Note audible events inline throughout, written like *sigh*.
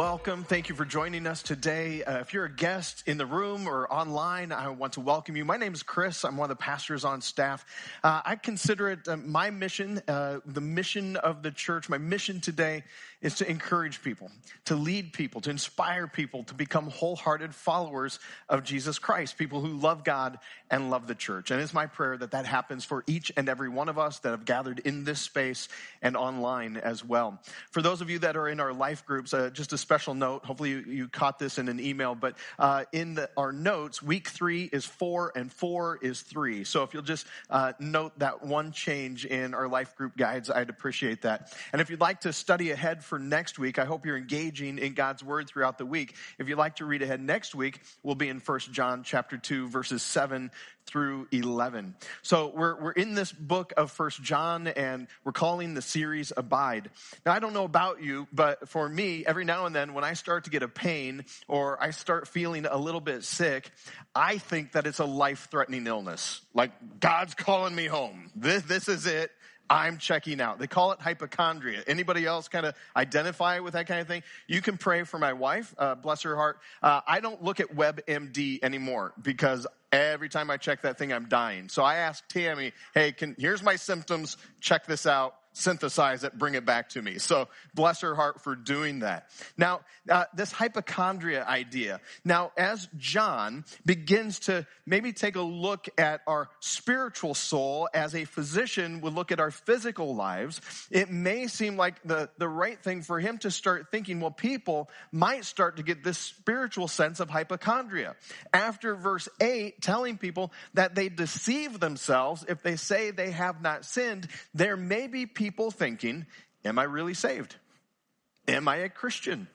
Welcome. Thank you for joining us today. Uh, if you're a guest in the room or online, I want to welcome you. My name is Chris. I'm one of the pastors on staff. Uh, I consider it uh, my mission, uh, the mission of the church. My mission today is to encourage people, to lead people, to inspire people to become wholehearted followers of Jesus Christ, people who love God and love the church. And it's my prayer that that happens for each and every one of us that have gathered in this space and online as well. For those of you that are in our life groups, uh, just a special note. Hopefully, you, you caught this in an email, but uh, in the, our notes, week three is four and four is three. So if you'll just uh, note that one change in our life group guides, I'd appreciate that. And if you'd like to study ahead for next week, I hope you're engaging in God's word throughout the week. If you'd like to read ahead next week, we'll be in First John chapter two, verses seven through 11. So we're, we're in this book of First John and we're calling the series Abide. Now, I don't know about you, but for me, every now and then when I start to get a pain or I start feeling a little bit sick, I think that it's a life threatening illness. Like God's calling me home. This, this is it. I'm checking out. They call it hypochondria. Anybody else kind of identify with that kind of thing? You can pray for my wife, uh, bless her heart. Uh, I don't look at WebMD anymore because every time I check that thing, I'm dying. So I asked Tammy, hey, can, here's my symptoms. Check this out synthesize it, bring it back to me. So bless her heart for doing that. Now, uh, this hypochondria idea. Now, as John begins to maybe take a look at our spiritual soul as a physician would look at our physical lives, it may seem like the, the right thing for him to start thinking, well, people might start to get this spiritual sense of hypochondria. After verse 8 telling people that they deceive themselves if they say they have not sinned, there may be people thinking, Am I really saved? Am I a Christian?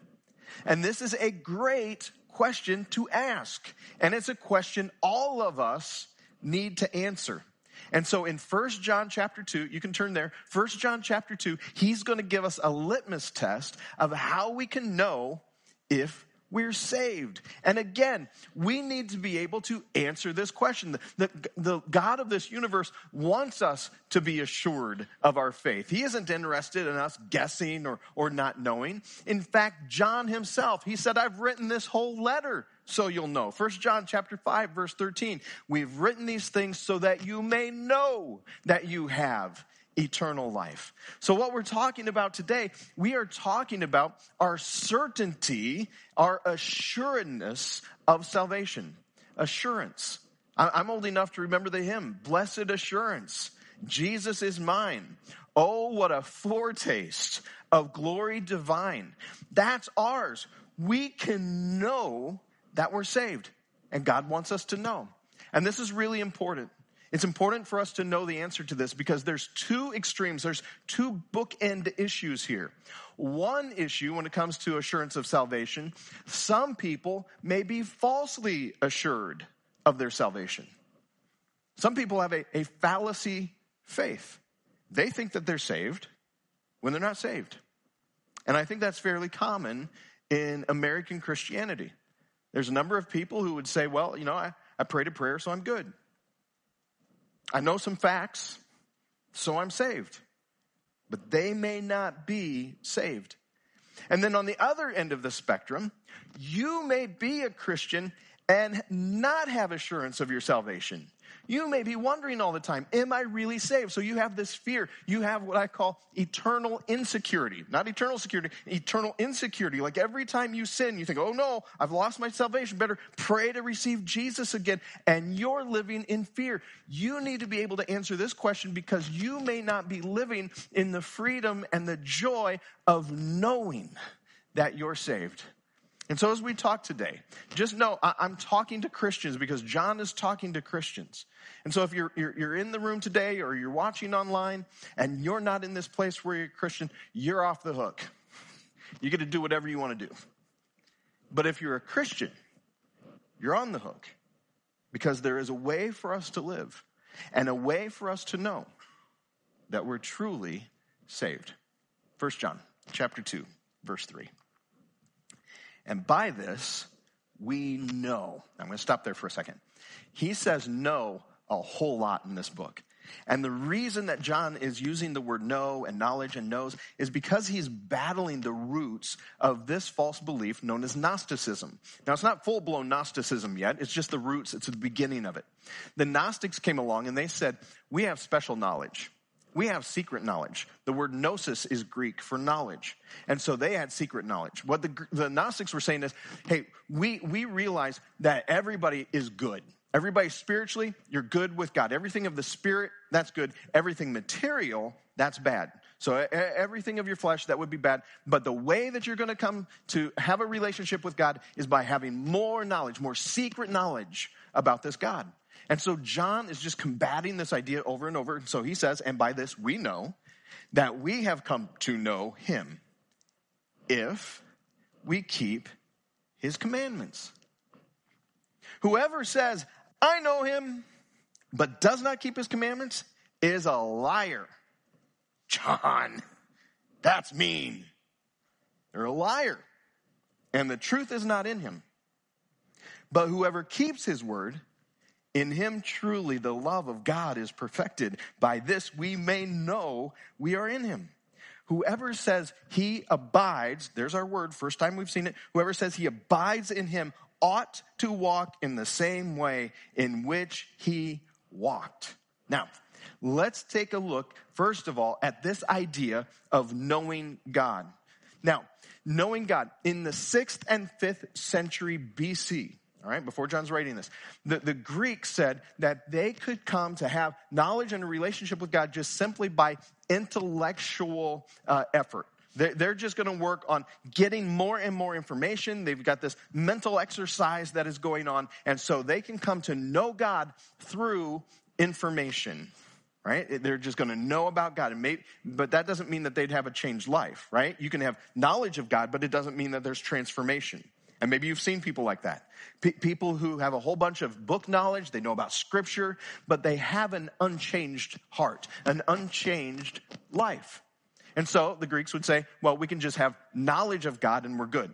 And this is a great question to ask. And it's a question all of us need to answer. And so in 1 John chapter 2, you can turn there, 1 John chapter 2, he's going to give us a litmus test of how we can know if we're saved. And again, we need to be able to answer this question. The, the, the, God of this universe wants us to be assured of our faith. He isn't interested in us guessing or, or not knowing. In fact, John himself, he said, I've written this whole letter so you'll know. First John chapter 5 verse 13. We've written these things so that you may know that you have eternal life. So what we're talking about today, we are talking about our certainty, our assuredness of salvation. Assurance. I'm old enough to remember the hymn, Blessed Assurance. Jesus is mine. Oh, what a foretaste of glory divine. That's ours. We can know that we're saved. And God wants us to know. And this is really important. It's important for us to know the answer to this because there's two extremes. There's two bookend issues here. One issue when it comes to assurance of salvation, some people may be falsely assured of their salvation. Some people have a, a fallacy faith. They think that they're saved when they're not saved. And I think that's fairly common in American Christianity. There's a number of people who would say, well, you know, I, I prayed a prayer, so I'm good. I know some facts, so I'm saved. But they may not be saved. And then on the other end of the spectrum, you may be a Christian and not have assurance of your salvation. You may be wondering all the time, am I really saved? So you have this fear. You have what I call eternal insecurity. Not eternal security, eternal insecurity. Like every time you sin, you think, oh no, I've lost my salvation. Better pray to receive Jesus again. And you're living in fear. You need to be able to answer this question because you may not be living in the freedom and the joy of knowing that you're saved. And so as we talk today, just know I'm talking to Christians because John is talking to Christians. And so if you're, you're, you're, in the room today or you're watching online and you're not in this place where you're a Christian, you're off the hook. You get to do whatever you want to do. But if you're a Christian, you're on the hook because there is a way for us to live. and a way for us to know that we're truly saved. 1 John chapter 2, verse 3. And by this, we know. I'm going to stop there for a second. He says know a whole lot in this book. And the reason that John is using the word know and knowledge and knows is because he's battling the roots of this false belief known as Gnosticism. Now, it's not full blown Gnosticism yet, it's just the roots, it's the beginning of it. The Gnostics came along and they said, We have special knowledge. We have secret knowledge. The word gnosis is Greek for knowledge. And so they had secret knowledge. What the, the Gnostics were saying is, hey, we, we realize that everybody is good. Everybody spiritually, you're good with God. Everything of the spirit, that's good. Everything material, that's bad. So everything of your flesh, that would be bad. But the way that you're going to come to have a relationship with God is by having more knowledge, more secret knowledge about this God. And so John is just combating this idea over and over. And So he says, and by this we know that we have come to know him if we keep his commandments. Whoever says, I know him, but does not keep his commandments is a liar. John, that's mean. They're a liar. And the truth is not in him. But whoever keeps his word, in him truly the love of God is perfected. By this we may know we are in him. Whoever says he abides, there's our word, first time we've seen it. Whoever says he abides in him ought to walk in the same way in which he walked. Now, let's take a look, first of all, at this idea of knowing God. Now, knowing God in the sixth and fifth century BC, all right, before John's writing this, the, the Greeks said that they could come to have knowledge and a relationship with God just simply by intellectual uh, effort. They're just going to work on getting more and more information. They've got this mental exercise that is going on. And so they can come to know God through information, right? They're just going to know about God. And maybe, but that doesn't mean that they'd have a changed life, right? You can have knowledge of God, but it doesn't mean that there's transformation. And maybe you've seen people like that. P- people who have a whole bunch of book knowledge, they know about scripture, but they have an unchanged heart, an unchanged life. And so the Greeks would say, well, we can just have knowledge of God and we're good.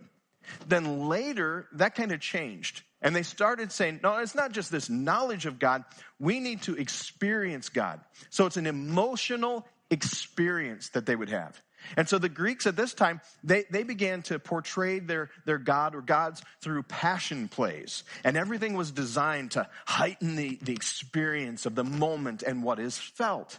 Then later, that kind of changed. And they started saying, no, it's not just this knowledge of God. We need to experience God. So it's an emotional experience that they would have. And so the Greeks at this time, they, they began to portray their, their God or gods through passion plays. And everything was designed to heighten the, the experience of the moment and what is felt.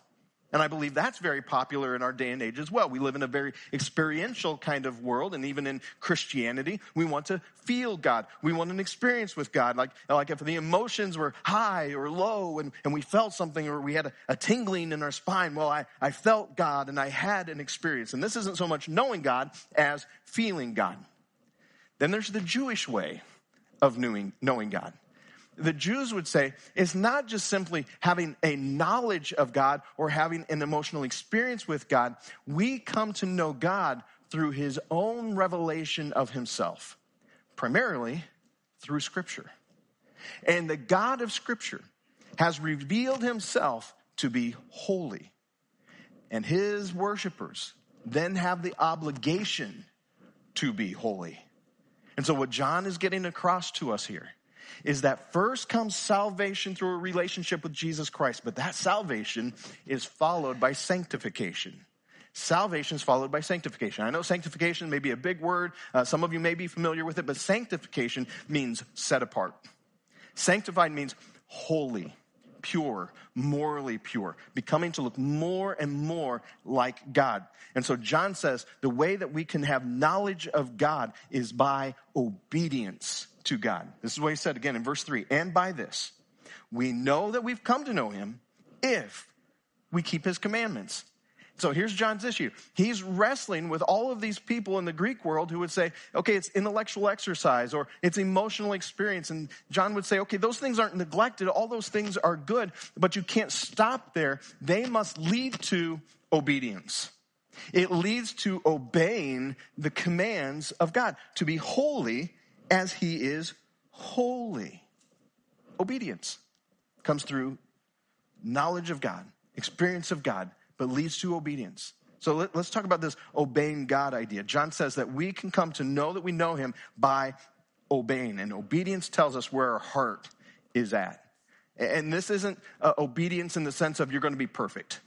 And I believe that's very popular in our day and age as well. We live in a very experiential kind of world, and even in Christianity, we want to feel God. We want an experience with God. Like, like if the emotions were high or low and, and we felt something or we had a, a tingling in our spine, well, I, I felt God and I had an experience. And this isn't so much knowing God as feeling God. Then there's the Jewish way of knowing, knowing God the Jews would say it's not just simply having a knowledge of God or having an emotional experience with God. We come to know God through his own revelation of himself, primarily through Scripture. And the God of Scripture has revealed himself to be holy. And his worshipers then have the obligation to be holy. And so, what John is getting across to us here is that first comes salvation through a relationship with Jesus Christ, but that salvation is followed by sanctification. Salvation is followed by sanctification. I know sanctification may be a big word. Uh, some of you may be familiar with it, but sanctification means set apart. Sanctified means holy, pure, morally pure, becoming to look more and more like God. And so John says the way that we can have knowledge of God is by obedience to God. This is what he said again in verse 3 And by this, we know that we've come to know him if we keep his commandments. So here's John's issue. He's wrestling with all of these people in the Greek world who would say, okay, it's intellectual exercise or it's emotional experience. And John would say, okay, those things aren't neglected. All those things are good, but you can't stop there. They must lead to obedience. It leads to obeying the commands of God to be holy as he is holy. Obedience comes through knowledge of God, experience of God, but leads to obedience. So let, us talk about this obeying God idea. John says that we can come to know that we know him by obeying, and obedience tells us where our heart is at. And this isn't uh, obedience in the sense of you're going to be perfect.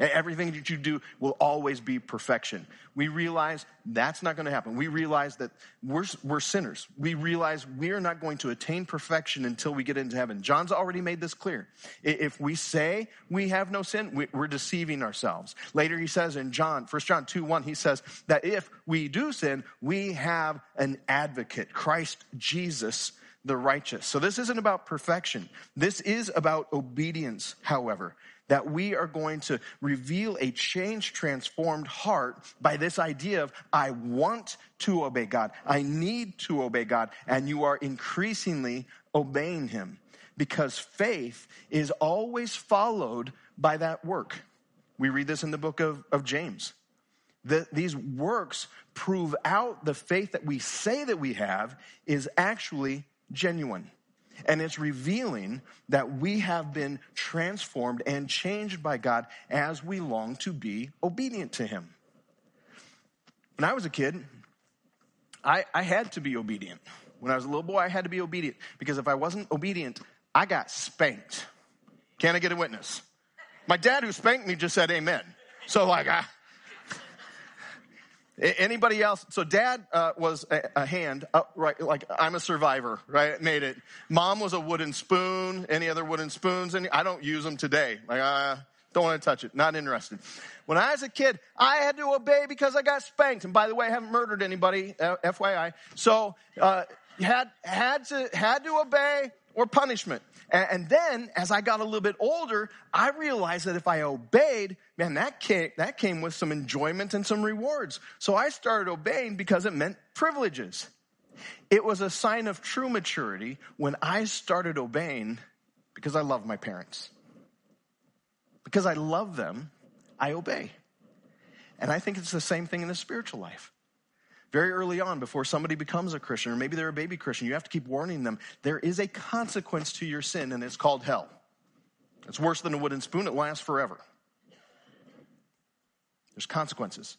Everything that you do will always be perfection. We realize that's not going to happen. We realize that we're, we're sinners. We realize we are not going to attain perfection until we get into heaven. John's already made this clear. If we say we have no sin, we're deceiving ourselves. Later he says in John, 1 John 2 1, he says that if we do sin, we have an advocate, Christ Jesus the righteous. So this isn't about perfection. This is about obedience, however that we are going to reveal a changed, transformed heart by this idea of, I want to obey God. I need to obey God. And you are increasingly obeying Him because faith is always followed by that work. We read this in the book of, of James. The, these works prove out the faith that we say that we have is actually genuine. And it's revealing that we have been transformed and changed by God as we long to be obedient to Him. When I was a kid, I, I had to be obedient. When I was a little boy, I had to be obedient because if I wasn't obedient, I got spanked. Can I get a witness? My dad, who spanked me, just said amen. So, like, I, Anybody else? So dad uh, was a, a hand, up, right? Like I'm a survivor, right? Made it. Mom was a wooden spoon. Any other wooden spoons? Any? I don't use them today. Like I don't want to touch it. Not interested. When I was a kid, I had to obey because I got spanked. And by the way, I haven't murdered anybody, uh, FYI. So uh, had had to had to obey or punishment. And, then as I got a little bit older, I realized that if I obeyed, man, that came, that came with some enjoyment and some rewards. So I started obeying because it meant privileges. It was a sign of true maturity when I started obeying because I love my parents. Because I love them, I obey. And I think it's the same thing in the spiritual life very early on before somebody becomes a Christian, or maybe they're a baby Christian, you have to keep warning them. There is a consequence to your sin, and it's called hell. It's worse than a wooden spoon, it lasts forever. There's consequences.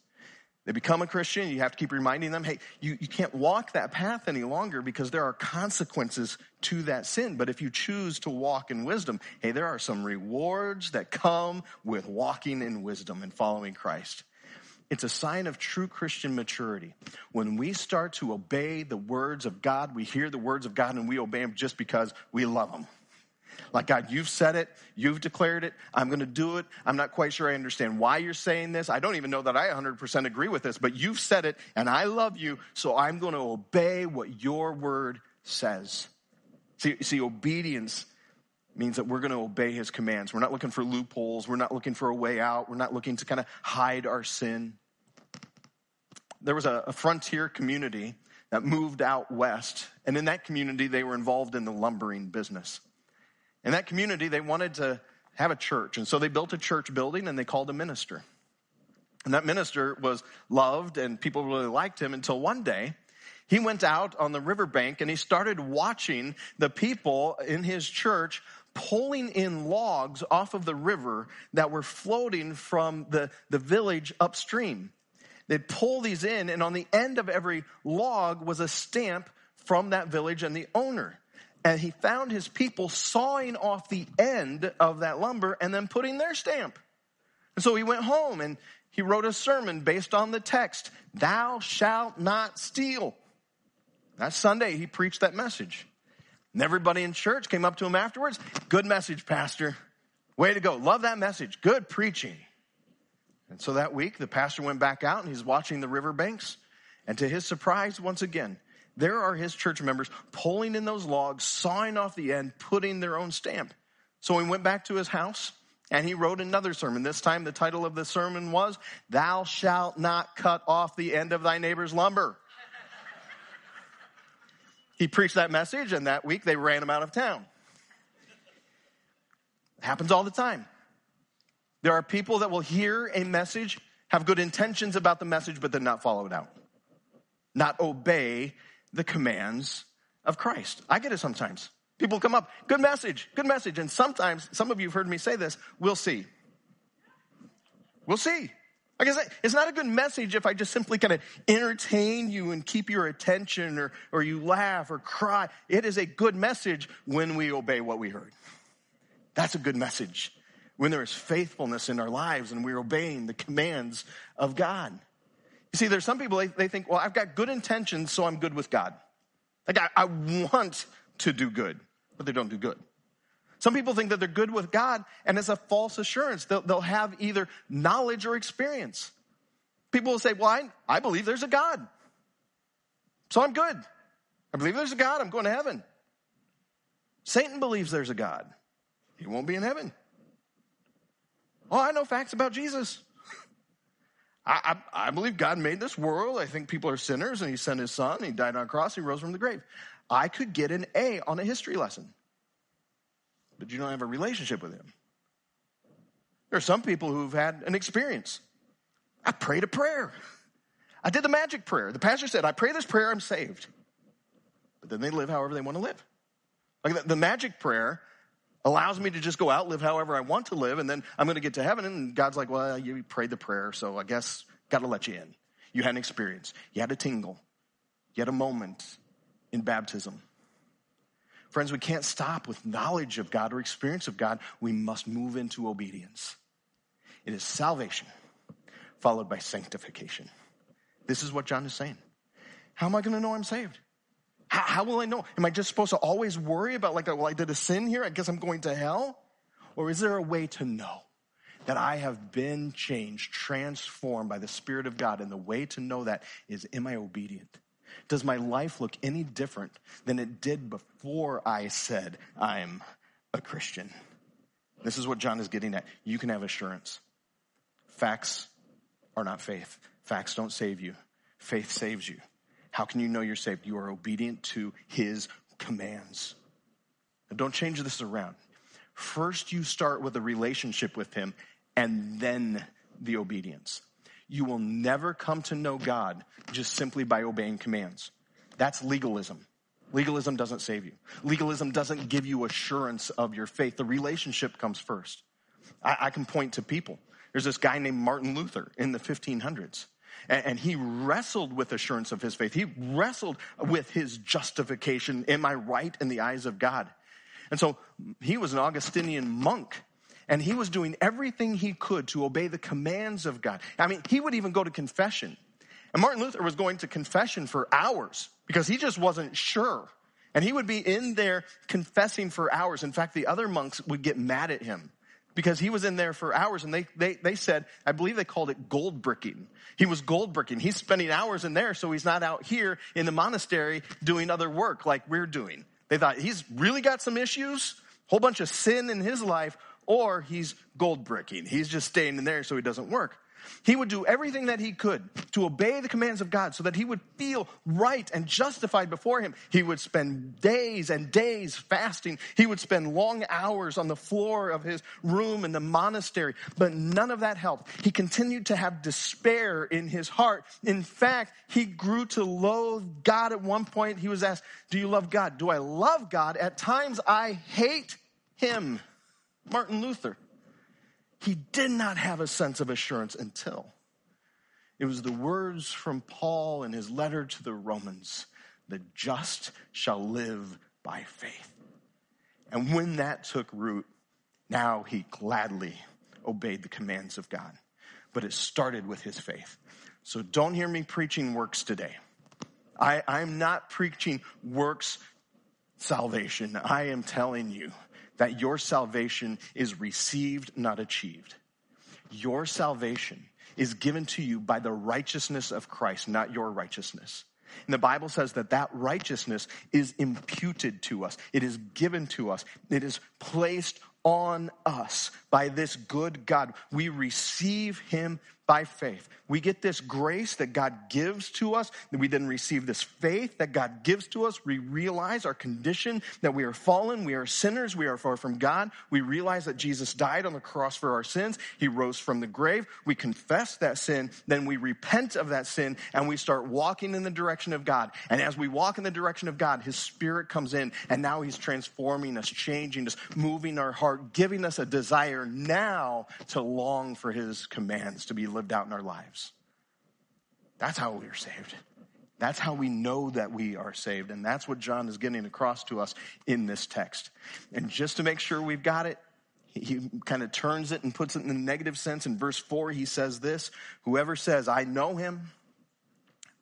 They become a Christian, you have to keep reminding them, hey, you, you can't walk that path any longer because there are consequences to that sin. But if you choose to walk in wisdom, hey, there are some rewards that come with walking in wisdom and following Christ. It's a sign of true Christian maturity. When we start to obey the words of God, we hear the words of God and we obey them just because we love them. Like, God, you've said it, you've declared it, I'm going to do it. I'm not quite sure I understand why you're saying this. I don't even know that I 100% agree with this, but you've said it and I love you, so I'm going to obey what your word says. See, see obedience means that we're going to obey his commands. We're not looking for loopholes, we're not looking for a way out, we're not looking to kind of hide our sin there was a, a frontier community that moved out west. And in that community, they were involved in the lumbering business. In that community, they wanted to have a church. And so they built a church building and they called a minister. And that minister was loved and people really liked him until one day he went out on the riverbank and he started watching the people in his church pulling in logs off of the river that were floating from the, the village upstream. They'd pull these in, and on the end of every log was a stamp from that village and the owner. And he found his people sawing off the end of that lumber and then putting their stamp. And so he went home and he wrote a sermon based on the text, Thou shalt not steal. That Sunday, he preached that message. And everybody in church came up to him afterwards. Good message, Pastor. Way to go. Love that message. Good preaching. And so that week, the pastor went back out and he's watching the riverbanks. And to his surprise, once again, there are his church members pulling in those logs, sawing off the end, putting their own stamp. So he went back to his house and he wrote another sermon. This time, the title of the sermon was, Thou shalt not cut off the end of thy neighbor's lumber. *laughs* he preached that message, and that week they ran him out of town. It happens all the time. There are people that will hear a message, have good intentions about the message, but then not follow it out, not obey the commands of Christ. I get it sometimes. People come up, good message, good message. And sometimes, some of you have heard me say this, we'll see. We'll see. Like I said, it's not a good message if I just simply kind of entertain you and keep your attention or, or you laugh or cry. It is a good message when we obey what we heard. That's a good message. When there is faithfulness in our lives and we're obeying the commands of God. You see, there's some people, they, they think, well, I've got good intentions, so I'm good with God. Like, I, I want to do good, but they don't do good. Some people think that they're good with God, and it's a false assurance. They'll, they'll have either knowledge or experience. People will say, Well, I, I believe there's a God. So I'm good. I believe there's a God. I'm going to heaven. Satan believes there's a God. He won't be in heaven. Oh, I know facts about Jesus. I, I, I, believe God made this world. I think people are sinners and he sent his son. He died on a cross. He rose from the grave. I could get an A on a history lesson, but you don't have a relationship with him. There are some people who've had an experience. I prayed a prayer. I did the magic prayer. The pastor said, I pray this prayer, I'm saved. But then they live however they want to live. Like the, the magic prayer allows me to just go out, live however I want to live, and then I'm going to get to heaven. And God's like, well, you prayed the prayer, so I guess got to let you in. You had an experience, you had a tingle, you had a moment in baptism. Friends, we can't stop with knowledge of God or experience of God. We must move into obedience. It is salvation followed by sanctification. This is what John is saying. How am I going to know I'm saved? How, how, will I know? Am I just supposed to always worry about, like, well, I did a sin here? I guess I'm going to hell? Or is there a way to know that I have been changed, transformed by the Spirit of God? And the way to know that is, am I obedient? Does my life look any different than it did before I said I'm a Christian? This is what John is getting at. You can have assurance. Facts are not faith. Facts don't save you. Faith saves you. How can you know you're saved? You are obedient to his commands. Don't change this around. First, you start with a relationship with him and then the obedience. You will never come to know God just simply by obeying commands. That's legalism. Legalism doesn't save you. Legalism doesn't give you assurance of your faith. The relationship comes first. I, I can point to people. There's this guy named Martin Luther in the 1500s. And, he wrestled with assurance of his faith. He wrestled with his justification. Am I right in the eyes of God? And so he was an Augustinian monk and he was doing everything he could to obey the commands of God. I mean, he would even go to confession. And Martin Luther was going to confession for hours because he just wasn't sure. And he would be in there confessing for hours. In fact, the other monks would get mad at him because he was in there for hours and they, they, they said, I believe they called it gold bricking. He was gold bricking. He's spending hours in there, so he's not out here in the monastery doing other work like we're doing. They thought he's really got some issues, whole bunch of sin in his life, or he's gold bricking. He's just staying in there so he doesn't work. He would do everything that he could to obey the commands of God so that he would feel right and justified before him. He would spend days and days fasting. He would spend long hours on the floor of his room in the monastery, but none of that helped. He continued to have despair in his heart. In fact, he grew to loathe God at one point. He was asked, Do you love God? Do I love God? At times I hate him. Martin Luther he did not have a sense of assurance until it was the words from Paul in his letter to the Romans the just shall live by faith. And when that took root, now he gladly obeyed the commands of God. But it started with his faith. So don't hear me preaching works today. I, I'm not preaching works salvation. I am telling you that your salvation is received, not achieved. Your salvation is given to you by the righteousness of Christ, not your righteousness. And the Bible says that that righteousness is imputed to us. It is given to us. It is placed on us by this good God. We receive him by faith. We get this grace that God gives to us. We then receive this faith that God gives to us. We realize our condition that we are fallen. We are sinners. We are far from God. We realize that Jesus died on the cross for our sins. He rose from the grave. We confess that sin. Then we repent of that sin and we start walking in the direction of God. And as we walk in the direction of God, His Spirit comes in and now He's transforming us, changing us, moving our heart, giving us a desire now to long for His commands to be lived lived out in our lives. That's how we are saved. That's how we know that we are saved. And that's what John is getting across to us in this text. And just to make sure we've got it, he kind of turns it and puts it in the negative sense. In verse 4, he says this Whoever says, I know him,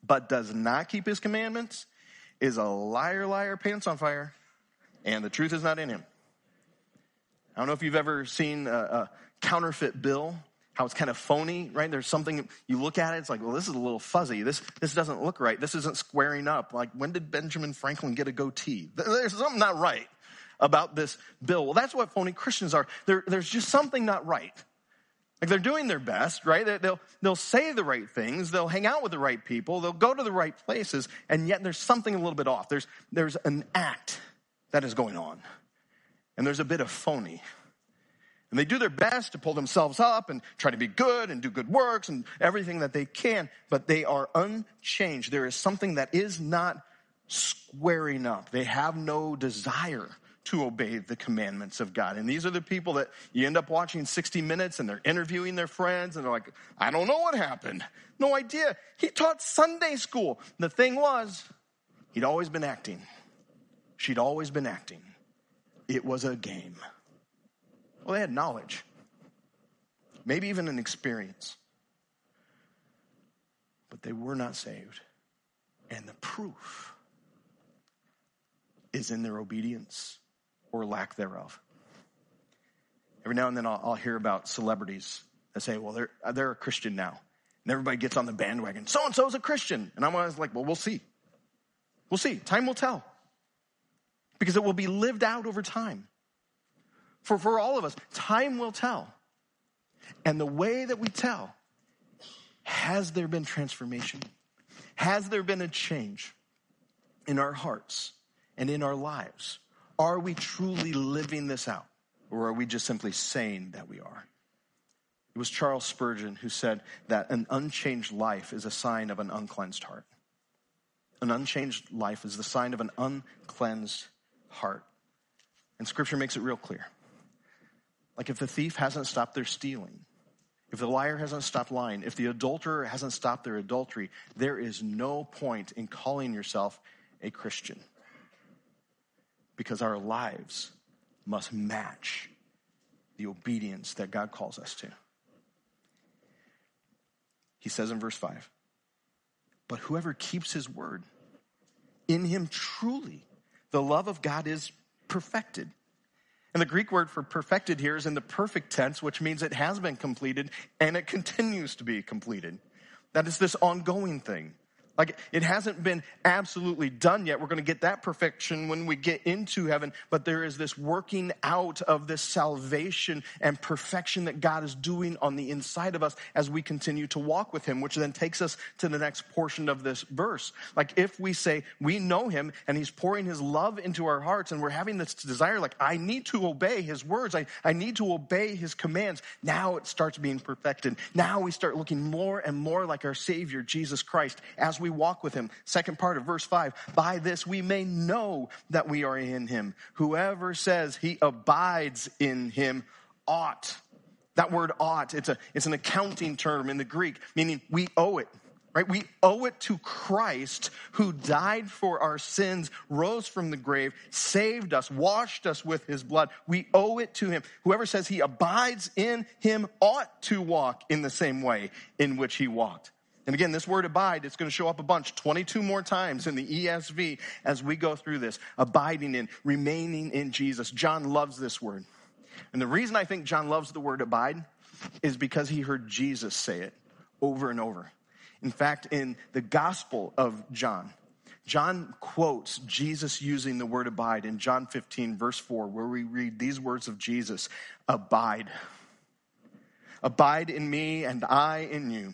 but does not keep his commandments, is a liar, liar, pants on fire, and the truth is not in him. I don't know if you've ever seen a, a counterfeit bill how it's kind of phony, right? There's something you look at it, it's like, well, this is a little fuzzy. This this doesn't look right. This isn't squaring up. Like, when did Benjamin Franklin get a goatee? There's something not right about this bill. Well, that's what phony Christians are. There, there's just something not right. Like they're doing their best, right? They'll, they'll say the right things. They'll hang out with the right people. They'll go to the right places. And yet there's something a little bit off. There's, there's an act that is going on. And there's a bit of phony. And they do their best to pull themselves up and try to be good and do good works and everything that they can, but they are unchanged. There is something that is not squaring up. They have no desire to obey the commandments of God. And these are the people that you end up watching 60 Minutes and they're interviewing their friends and they're like, I don't know what happened. No idea. He taught Sunday school. The thing was, he'd always been acting. She'd always been acting. It was a game. Well, they had knowledge, maybe even an experience, but they were not saved. And the proof is in their obedience or lack thereof. Every now and then I'll, I'll hear about celebrities that say, well, they're, uh, they're a Christian now. And everybody gets on the bandwagon. So and so is a Christian. And I'm always like, well, we'll see. We'll see. Time will tell. Because it will be lived out over time. For, for all of us, time will tell. And the way that we tell, has there been transformation? Has there been a change in our hearts and in our lives? Are we truly living this out? Or are we just simply saying that we are? It was Charles Spurgeon who said that an unchanged life is a sign of an uncleansed heart. An unchanged life is the sign of an uncleansed heart. And scripture makes it real clear. Like if the thief hasn't stopped their stealing, if the liar hasn't stopped lying, if the adulterer hasn't stopped their adultery, there is no point in calling yourself a Christian. Because our lives must match the obedience that God calls us to. He says in verse 5 But whoever keeps his word, in him truly the love of God is perfected. And the Greek word for perfected here is in the perfect tense, which means it has been completed and it continues to be completed. That is this ongoing thing. Like it hasn't been absolutely done yet. We're going to get that perfection when we get into heaven, but there is this working out of this salvation and perfection that God is doing on the inside of us as we continue to walk with him, which then takes us to the next portion of this verse. Like if we say we know him and he's pouring his love into our hearts and we're having this desire, like I need to obey his words. I, I need to obey his commands. Now it starts being perfected. Now we start looking more and more like our savior, Jesus Christ, as we we walk with him. Second part of verse 5 By this we may know that we are in him. Whoever says he abides in him ought. That word ought, it's, a, it's an accounting term in the Greek, meaning we owe it right? We owe it to Christ who died for our sins, rose from the grave, saved us, washed us with his blood. We owe it to him. Whoever says he abides in him ought to walk in the same way in which he walked. And again, this word abide, it's going to show up a bunch, 22 more times in the ESV as we go through this. Abiding in, remaining in Jesus. John loves this word. And the reason I think John loves the word abide is because he heard Jesus say it over and over. In fact, in the Gospel of John, John quotes Jesus using the word abide in John 15, verse 4, where we read these words of Jesus Abide. Abide in me and I in you.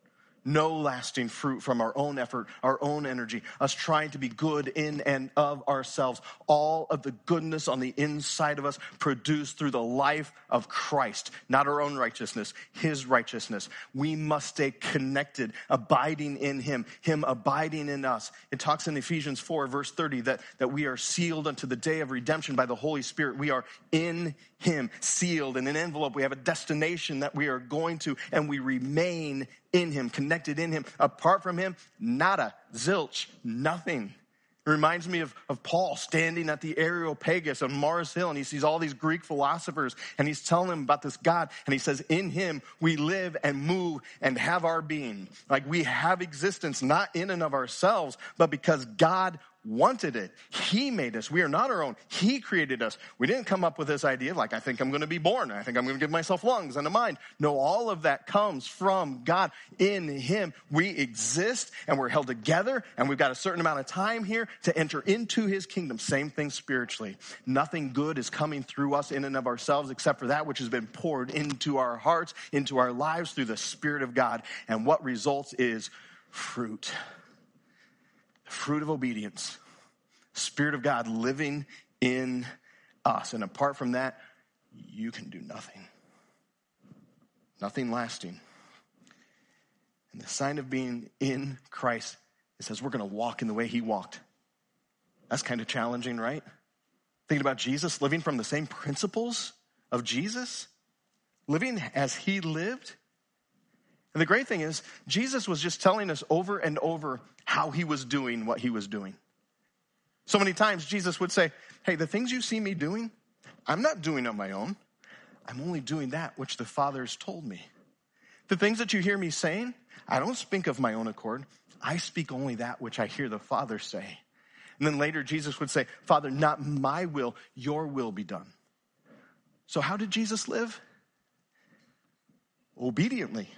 no lasting fruit from our own effort, our own energy, us trying to be good in and of ourselves. All of the goodness on the inside of us produced through the life of Christ, not our own righteousness, His righteousness. We must stay connected, abiding in Him, Him abiding in us. It talks in Ephesians 4, verse 30, that, that we are sealed unto the day of redemption by the Holy Spirit. We are in Him, sealed in an envelope. We have a destination that we are going to, and we remain in him, connected in him. Apart from him, nada, zilch, nothing. It reminds me of, of Paul standing at the Areopagus on Mars Hill and he sees all these Greek philosophers and he's telling them about this God and he says, in him we live and move and have our being. Like we have existence not in and of ourselves, but because God wanted it. He made us. We are not our own. He created us. We didn't come up with this idea of like, I think I'm going to be born. I think I'm going to give myself lungs and a mind. No, all of that comes from God. In Him, we exist and we're held together and we've got a certain amount of time here to enter into His kingdom. Same thing spiritually. Nothing good is coming through us in and of ourselves except for that which has been poured into our hearts, into our lives through the Spirit of God. And what results is fruit fruit of obedience, Spirit of God living in us. And apart from that, you can do nothing. Nothing lasting. And the sign of being in Christ, it says we're going to walk in the way he walked. That's kind of challenging, right? Thinking about Jesus, living from the same principles of Jesus, living as he lived. And the great thing is, Jesus was just telling us over and over how he was doing what he was doing. So many times Jesus would say, Hey, the things you see me doing, I'm not doing on my own. I'm only doing that which the Father has told me. The things that you hear me saying, I don't speak of my own accord. I speak only that which I hear the Father say. And then later Jesus would say, Father, not my will, your will be done. So how did Jesus live? Obediently.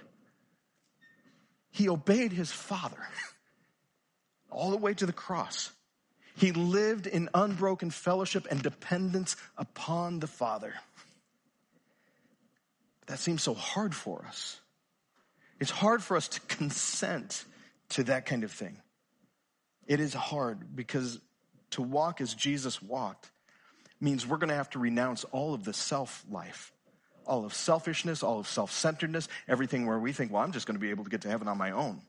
He obeyed his Father. *laughs* all the way to the cross. He lived in unbroken fellowship and dependence upon the Father. That seems so hard for us. It's hard for us to consent to that kind of thing. It is hard because to walk as Jesus walked means we're going to have to renounce all of the self life, all of selfishness, all of self centeredness, everything where we think, well, I'm just going to be able to get to heaven on my own.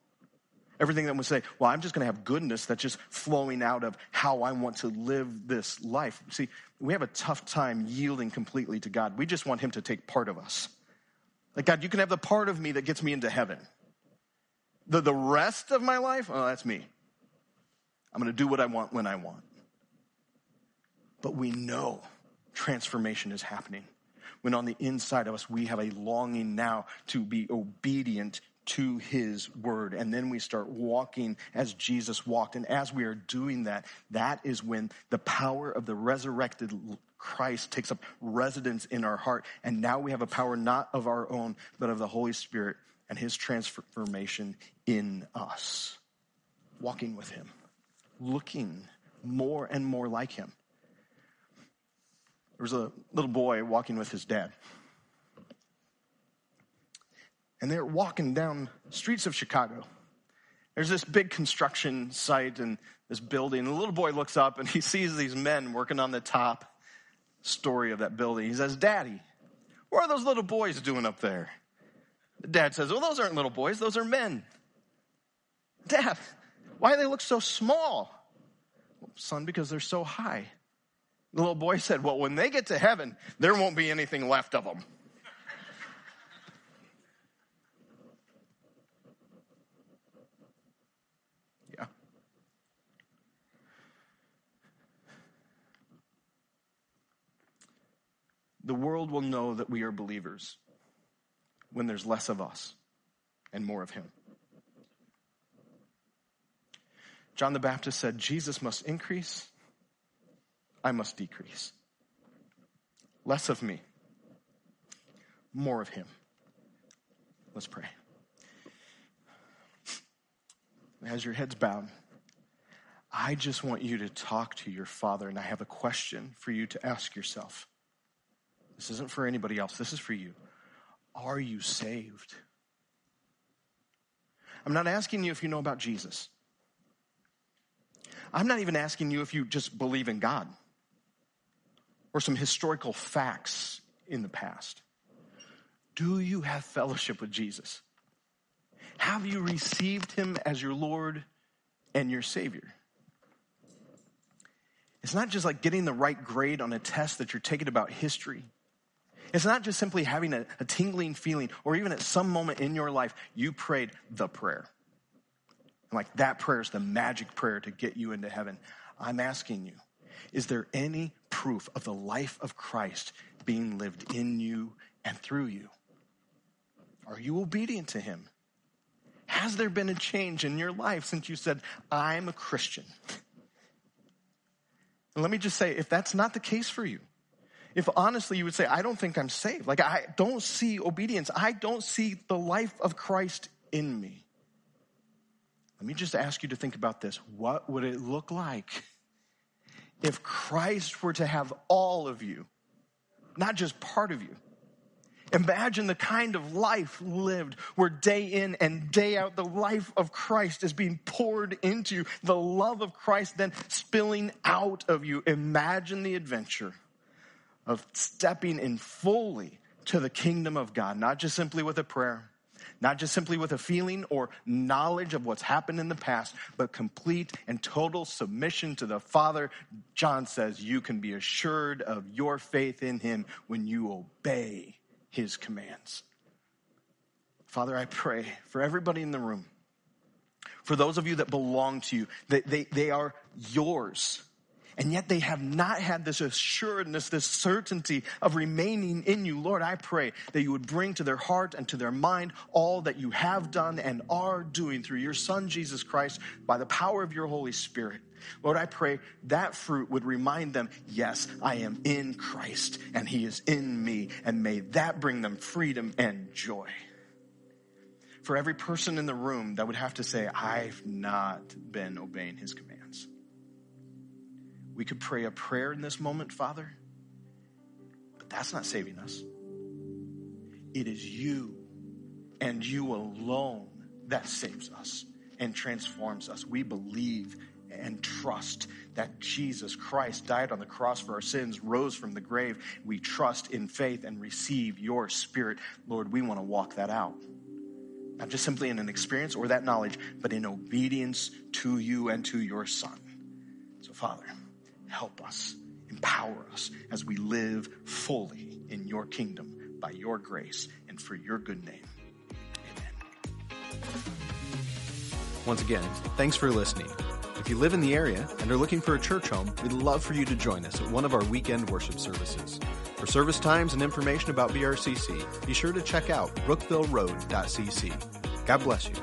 Everything that would say, well, I'm just going to have goodness that's just flowing out of how I want to live this life. See, we have a tough time yielding completely to God. We just want Him to take part of us. Like, God, you can have the part of me that gets me into heaven. The, the rest of my life, oh, that's me. I'm going to do what I want when I want. But we know transformation is happening. When on the inside of us, we have a longing now to be obedient to his word. And then we start walking as Jesus walked. And as we are doing that, that is when the power of the resurrected Christ takes up residence in our heart. And now we have a power not of our own, but of the Holy Spirit and his transformation in us. Walking with him, looking more and more like him. There was a little boy walking with his dad and they're walking down streets of Chicago. There's this big construction site and this building. The little boy looks up and he sees these men working on the top story of that building. He says, Daddy, what are those little boys doing up there? The dad says, Well, those aren't little boys, those are men. Dad, why do they look so small? Well, son, because they're so high. The little boy said, Well, when they get to heaven, there won't be anything left of them. Yeah. The world will know that we are believers when there's less of us and more of Him. John the Baptist said, Jesus must increase, I must decrease. Less of me, more of him. Let's pray. As your head's bowed, I just want you to talk to your father, and I have a question for you to ask yourself. This isn't for anybody else, this is for you. Are you saved? I'm not asking you if you know about Jesus. I'm not even asking you if you just believe in God or some historical facts in the past. Do you have fellowship with Jesus? Have you received him as your Lord and your Savior? It's not just like getting the right grade on a test that you're taking about history. It's not just simply having a, a, tingling feeling, or even at some moment in your life, you prayed the prayer. And like that prayer is the magic prayer to get you into heaven. I'm asking you, is there any proof of the life of Christ being lived in you and through you? Are you obedient to him? Has there been a change in your life since you said, I'm a Christian? And let me just say, if that's not the case for you, if honestly you would say, I don't think I'm saved, like I don't see obedience, I don't see the life of Christ in me. Let me just ask you to think about this. What would it look like if Christ were to have all of you, not just part of you? Imagine the kind of life lived where day in and day out, the life of Christ is being poured into you, the love of Christ then spilling out of you. Imagine the adventure of stepping in fully to the kingdom of God, not just simply with a prayer, not just simply with a feeling or knowledge of what's happened in the past, but complete and total submission to the Father. John says you can be assured of your faith in Him when you obey his commands. Father, I pray for everybody in the room, for those of you that belong to you, that they, they are yours. And yet they have not had this assuredness, this certainty of remaining in you. Lord, I pray that you would bring to their heart and to their mind all that you have done and are doing through your Son, Jesus Christ, by the power of your Holy Spirit. Lord, I pray that fruit would remind them, yes, I am in Christ and he is in me. And may that bring them freedom and joy. For every person in the room that would have to say, I've not been obeying his commands. We could pray a prayer in this moment, Father, but that's not saving us. It is you and you alone that saves us and transforms us. We believe and trust that Jesus Christ died on the cross for our sins, rose from the grave. We trust in faith and receive your spirit. Lord, we want to walk that out. Not just simply in an experience or that knowledge, but in obedience to you and to your Son. So, Father, help us, empower us as we live fully in your kingdom by your grace and for your good name. Amen. Once again, thanks for listening. If you live in the area and are looking for a church home, we'd love for you to join us at one of our weekend worship services. For service times and information about BRCC, be sure to check out brookvilleroad.cc. God bless you.